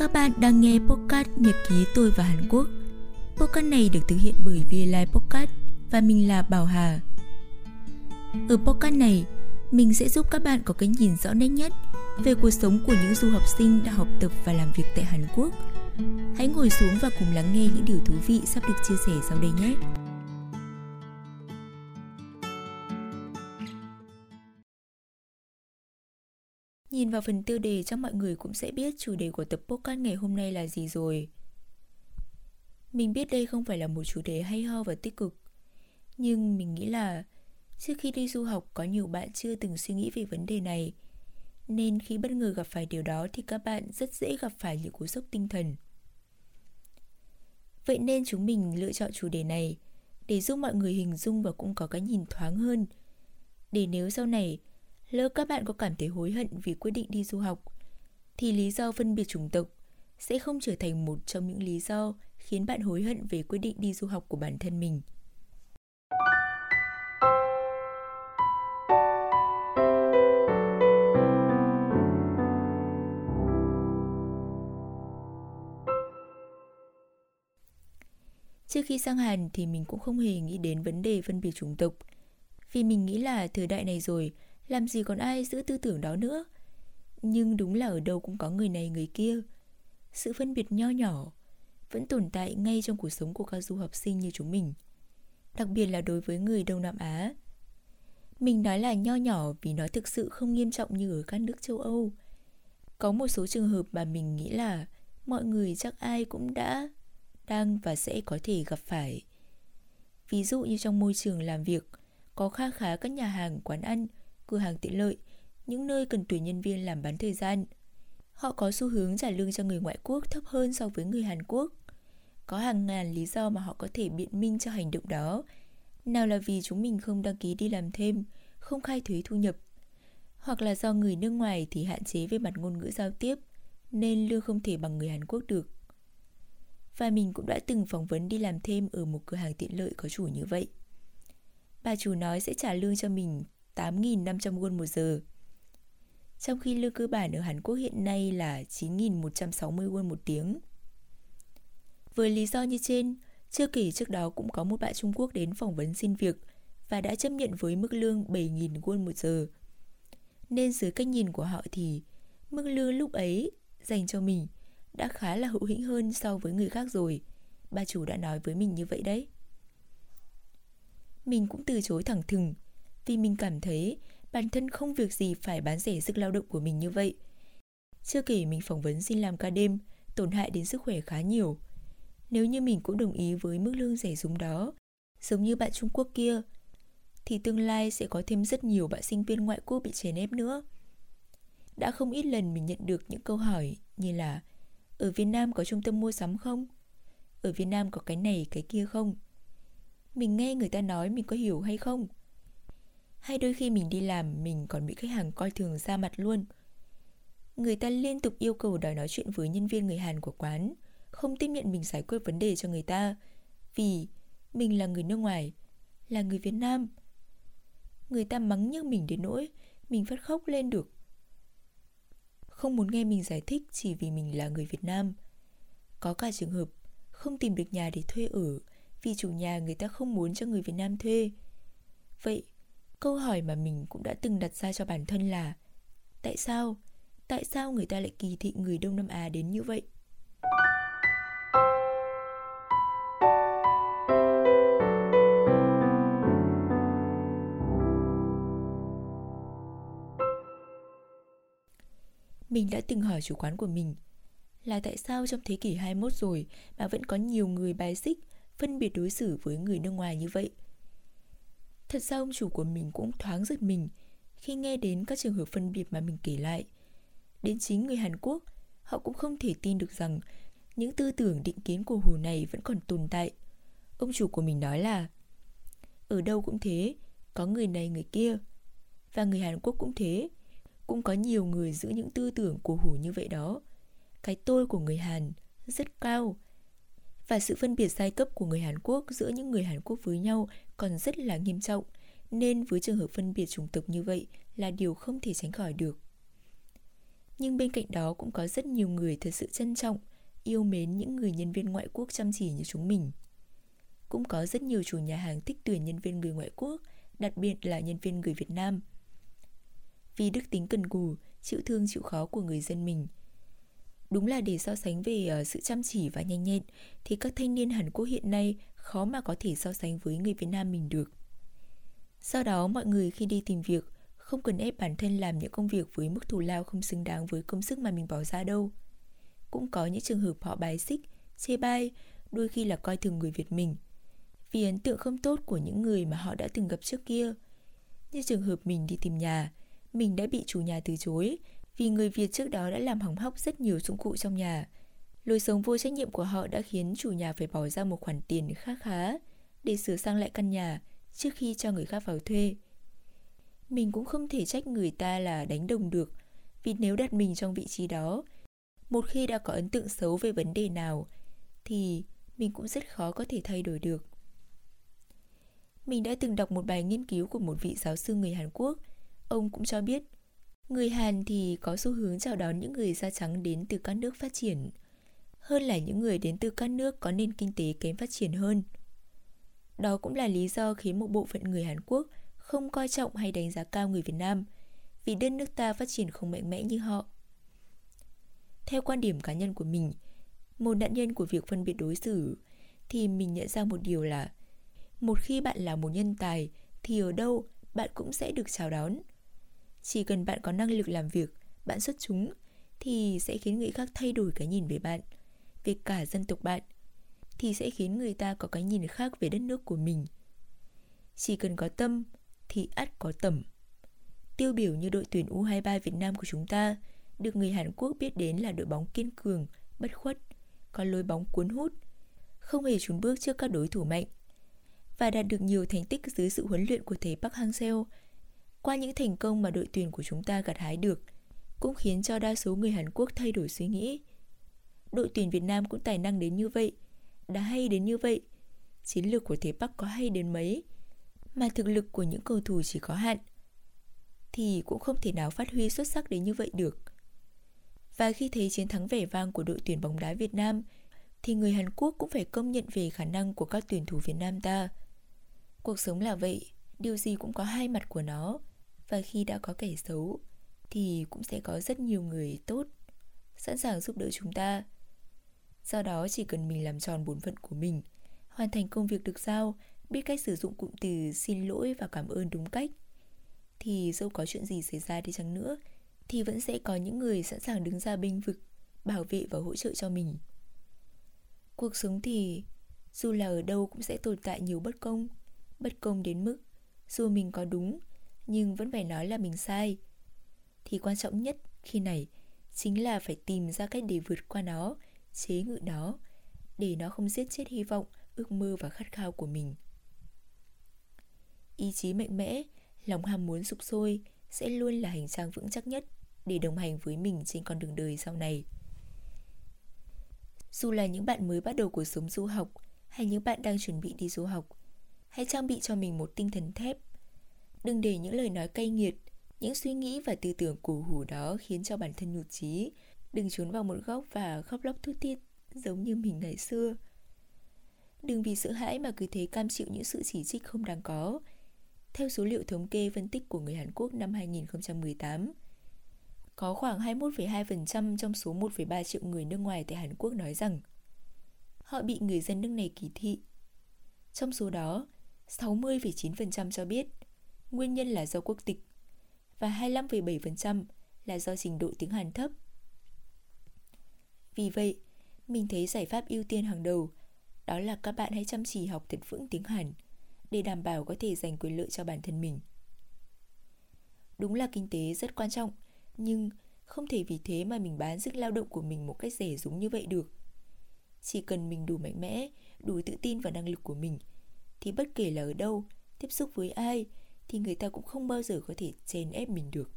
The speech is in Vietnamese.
Các bạn đang nghe podcast Nhật ký tôi và Hàn Quốc. Podcast này được thực hiện bởi VLive Podcast và mình là Bảo Hà. Ở podcast này, mình sẽ giúp các bạn có cái nhìn rõ nét nhất về cuộc sống của những du học sinh đã học tập và làm việc tại Hàn Quốc. Hãy ngồi xuống và cùng lắng nghe những điều thú vị sắp được chia sẻ sau đây nhé. Nhìn vào phần tiêu đề chắc mọi người cũng sẽ biết chủ đề của tập podcast ngày hôm nay là gì rồi. Mình biết đây không phải là một chủ đề hay ho và tích cực, nhưng mình nghĩ là trước khi đi du học có nhiều bạn chưa từng suy nghĩ về vấn đề này, nên khi bất ngờ gặp phải điều đó thì các bạn rất dễ gặp phải những cú sốc tinh thần. Vậy nên chúng mình lựa chọn chủ đề này để giúp mọi người hình dung và cũng có cái nhìn thoáng hơn. Để nếu sau này Lỡ các bạn có cảm thấy hối hận vì quyết định đi du học, thì lý do phân biệt chủng tộc sẽ không trở thành một trong những lý do khiến bạn hối hận về quyết định đi du học của bản thân mình. Trước khi sang Hàn thì mình cũng không hề nghĩ đến vấn đề phân biệt chủng tộc. Vì mình nghĩ là thời đại này rồi, làm gì còn ai giữ tư tưởng đó nữa? Nhưng đúng là ở đâu cũng có người này người kia. Sự phân biệt nho nhỏ Vẫn tồn tại ngay trong cuộc sống của các du học sinh như chúng mình Đặc biệt là đối với người Đông Nam Á. Mình nói là nho nhỏ vì nó thực sự không nghiêm trọng như ở các nước châu Âu. Có một số trường hợp mà mình nghĩ là Mọi người chắc ai cũng đã Đang và sẽ có thể gặp phải. Ví dụ như trong môi trường làm việc Có kha khá các nhà hàng, quán ăn cửa hàng tiện lợi, những nơi cần tuyển nhân viên làm bán thời gian. Họ có xu hướng trả lương cho người ngoại quốc thấp hơn so với người Hàn Quốc. Có hàng ngàn lý do mà họ có thể biện minh cho hành động đó. Nào là vì chúng mình không đăng ký đi làm thêm, không khai thuế thu nhập, hoặc là do người nước ngoài thì hạn chế về mặt ngôn ngữ giao tiếp, nên lương không thể bằng người Hàn Quốc được. Và mình cũng đã từng phỏng vấn đi làm thêm ở một cửa hàng tiện lợi có chủ như vậy. Bà chủ nói sẽ trả lương cho mình 8.500 won một giờ. Trong khi lương cơ bản ở Hàn Quốc hiện nay là 9.160 won một tiếng. Với lý do như trên, chưa kể trước đó cũng có một bạn Trung Quốc đến phỏng vấn xin việc và đã chấp nhận với mức lương 7.000 won một giờ. Nên dưới cách nhìn của họ thì mức lương lúc ấy dành cho mình đã khá là hữu hĩnh hơn so với người khác rồi. Bà chủ đã nói với mình như vậy đấy. Mình cũng từ chối thẳng thừng vì mình cảm thấy bản thân không việc gì phải bán rẻ sức lao động của mình như vậy. Chưa kể mình phỏng vấn xin làm ca đêm, tổn hại đến sức khỏe khá nhiều. Nếu như mình cũng đồng ý với mức lương rẻ rúng đó, giống như bạn Trung Quốc kia, thì tương lai sẽ có thêm rất nhiều bạn sinh viên ngoại quốc bị chèn ép nữa. Đã không ít lần mình nhận được những câu hỏi như là Ở Việt Nam có trung tâm mua sắm không? Ở Việt Nam có cái này cái kia không? Mình nghe người ta nói mình có hiểu hay không? Hay đôi khi mình đi làm mình còn bị khách hàng coi thường ra mặt luôn. Người ta liên tục yêu cầu đòi nói chuyện với nhân viên người Hàn của quán, không tiếp nhận mình giải quyết vấn đề cho người ta, vì mình là người nước ngoài, là người Việt Nam. Người ta mắng nhức mình đến nỗi mình phát khóc lên được. Không muốn nghe mình giải thích chỉ vì mình là người Việt Nam. Có cả trường hợp không tìm được nhà để thuê ở vì chủ nhà người ta không muốn cho người Việt Nam thuê. Vậy câu hỏi mà mình cũng đã từng đặt ra cho bản thân là tại sao tại sao người ta lại kỳ thị người đông nam á đến như vậy Mình đã từng hỏi chủ quán của mình là tại sao trong thế kỷ 21 rồi mà vẫn có nhiều người bài xích, phân biệt đối xử với người nước ngoài như vậy. Thật ra ông chủ của mình cũng thoáng giật mình khi nghe đến các trường hợp phân biệt mà mình kể lại. Đến chính người Hàn Quốc, họ cũng không thể tin được rằng những tư tưởng định kiến của Hồ này vẫn còn tồn tại. Ông chủ của mình nói là Ở đâu cũng thế, có người này người kia. Và người Hàn Quốc cũng thế, cũng có nhiều người giữ những tư tưởng của Hồ như vậy đó. Cái tôi của người Hàn rất cao, và sự phân biệt giai cấp của người Hàn Quốc giữa những người Hàn Quốc với nhau còn rất là nghiêm trọng, nên với trường hợp phân biệt chủng tộc như vậy là điều không thể tránh khỏi được. Nhưng bên cạnh đó cũng có rất nhiều người thật sự trân trọng, yêu mến những người nhân viên ngoại quốc chăm chỉ như chúng mình. Cũng có rất nhiều chủ nhà hàng thích tuyển nhân viên người ngoại quốc, đặc biệt là nhân viên người Việt Nam. Vì đức tính cần cù, chịu thương chịu khó của người dân mình – Đúng là để so sánh về ờ, sự chăm chỉ và nhanh nhẹn thì các thanh niên Hàn Quốc hiện nay khó mà có thể so sánh với người Việt Nam mình được. Sau đó mọi người khi đi tìm việc không cần ép bản thân làm những công việc với mức thù lao không xứng đáng với công sức mà mình bỏ ra đâu. Cũng có những trường hợp họ bài xích, chê bai, đôi khi là coi thường người Việt mình vì ấn tượng không tốt của những người mà họ đã từng gặp trước kia. Như trường hợp mình đi tìm nhà, mình đã bị chủ nhà từ chối vì người Việt trước đó đã làm hỏng hóc rất nhiều dụng cụ trong nhà. Lối sống vô trách nhiệm của họ đã khiến chủ nhà phải bỏ ra một khoản tiền khá khá để sửa sang lại căn nhà trước khi cho người khác vào thuê. Mình cũng không thể trách người ta là đánh đồng được, vì nếu đặt mình trong vị trí đó, một khi đã có ấn tượng xấu về vấn đề nào, thì mình cũng rất khó có thể thay đổi được. Mình đã từng đọc một bài nghiên cứu của một vị giáo sư người Hàn Quốc. Ông cũng cho biết Người Hàn thì có xu hướng chào đón những người da trắng đến từ các nước phát triển, hơn là những người đến từ các nước có nền kinh tế kém phát triển hơn. Đó cũng là lý do khiến một bộ phận người Hàn Quốc không coi trọng hay đánh giá cao người Việt Nam, vì đất nước ta phát triển không mạnh mẽ như họ. Theo quan điểm cá nhân của mình, một nạn nhân của việc phân biệt đối xử, thì mình nhận ra một điều là một khi bạn là một nhân tài thì ở đâu bạn cũng sẽ được chào đón chỉ cần bạn có năng lực làm việc, bạn xuất chúng thì sẽ khiến người khác thay đổi cái nhìn về bạn, về cả dân tộc bạn thì sẽ khiến người ta có cái nhìn khác về đất nước của mình. Chỉ cần có tâm thì ắt có tầm. Tiêu biểu như đội tuyển U23 Việt Nam của chúng ta được người Hàn Quốc biết đến là đội bóng kiên cường, bất khuất, có lối bóng cuốn hút, không hề trốn bước trước các đối thủ mạnh và đạt được nhiều thành tích dưới sự huấn luyện của thầy Park Hang-seo qua những thành công mà đội tuyển của chúng ta gặt hái được, cũng khiến cho đa số người Hàn Quốc thay đổi suy nghĩ. Đội tuyển Việt Nam cũng tài năng đến như vậy, đã hay đến như vậy. Chiến lược của Thế Bắc có hay đến mấy, mà thực lực của những cầu thủ chỉ có hạn, thì cũng không thể nào phát huy xuất sắc đến như vậy được. Và khi thấy chiến thắng vẻ vang của đội tuyển bóng đá Việt Nam, thì người Hàn Quốc cũng phải công nhận về khả năng của các tuyển thủ Việt Nam ta. Cuộc sống là vậy, điều gì cũng có hai mặt của nó và khi đã có kẻ xấu, thì cũng sẽ có rất nhiều người tốt, sẵn sàng giúp đỡ chúng ta. Do đó, chỉ cần mình làm tròn bổn phận của mình, hoàn thành công việc được giao, biết cách sử dụng cụm từ xin lỗi và cảm ơn đúng cách, thì dẫu có chuyện gì xảy ra đi chăng nữa, thì vẫn sẽ có những người sẵn sàng đứng ra bênh vực, bảo vệ và hỗ trợ cho mình. Cuộc sống thì, dù là ở đâu cũng sẽ tồn tại nhiều bất công bất công đến mức dù mình có đúng nhưng vẫn phải nói là mình sai. Thì quan trọng nhất khi này chính là phải tìm ra cách để vượt qua nó, chế ngự nó, để nó không giết chết hy vọng, ước mơ và khát khao của mình. Ý chí mạnh mẽ, lòng ham muốn sục sôi sẽ luôn là hành trang vững chắc nhất để đồng hành với mình trên con đường đời sau này. Dù là những bạn mới bắt đầu cuộc sống du học hay những bạn đang chuẩn bị đi du học, hãy trang bị cho mình một tinh thần thép Đừng để những lời nói cay nghiệt, những suy nghĩ và tư tưởng cù hủ đó khiến cho bản thân nhụt chí. Đừng trốn vào một góc và khóc lóc thút thít giống như mình ngày xưa. Đừng vì sợ hãi mà cứ thế cam chịu những sự chỉ trích không đáng có. Theo số liệu thống kê phân tích của người Hàn Quốc năm 2018, có khoảng 21,2% trong số 1,3 triệu người nước ngoài tại Hàn Quốc nói rằng họ bị người dân nước này kỳ thị. Trong số đó, 60,9% cho biết nguyên nhân là do quốc tịch và 25,7% là do trình độ tiếng Hàn thấp. Vì vậy, mình thấy giải pháp ưu tiên hàng đầu đó là các bạn hãy chăm chỉ học thật vững tiếng Hàn để đảm bảo có thể giành quyền lợi cho bản thân mình. Đúng là kinh tế rất quan trọng, nhưng không thể vì thế mà mình bán sức lao động của mình một cách rẻ rúng như vậy được. Chỉ cần mình đủ mạnh mẽ, đủ tự tin vào năng lực của mình, thì bất kể là ở đâu, tiếp xúc với ai thì người ta cũng không bao giờ có thể chèn ép mình được.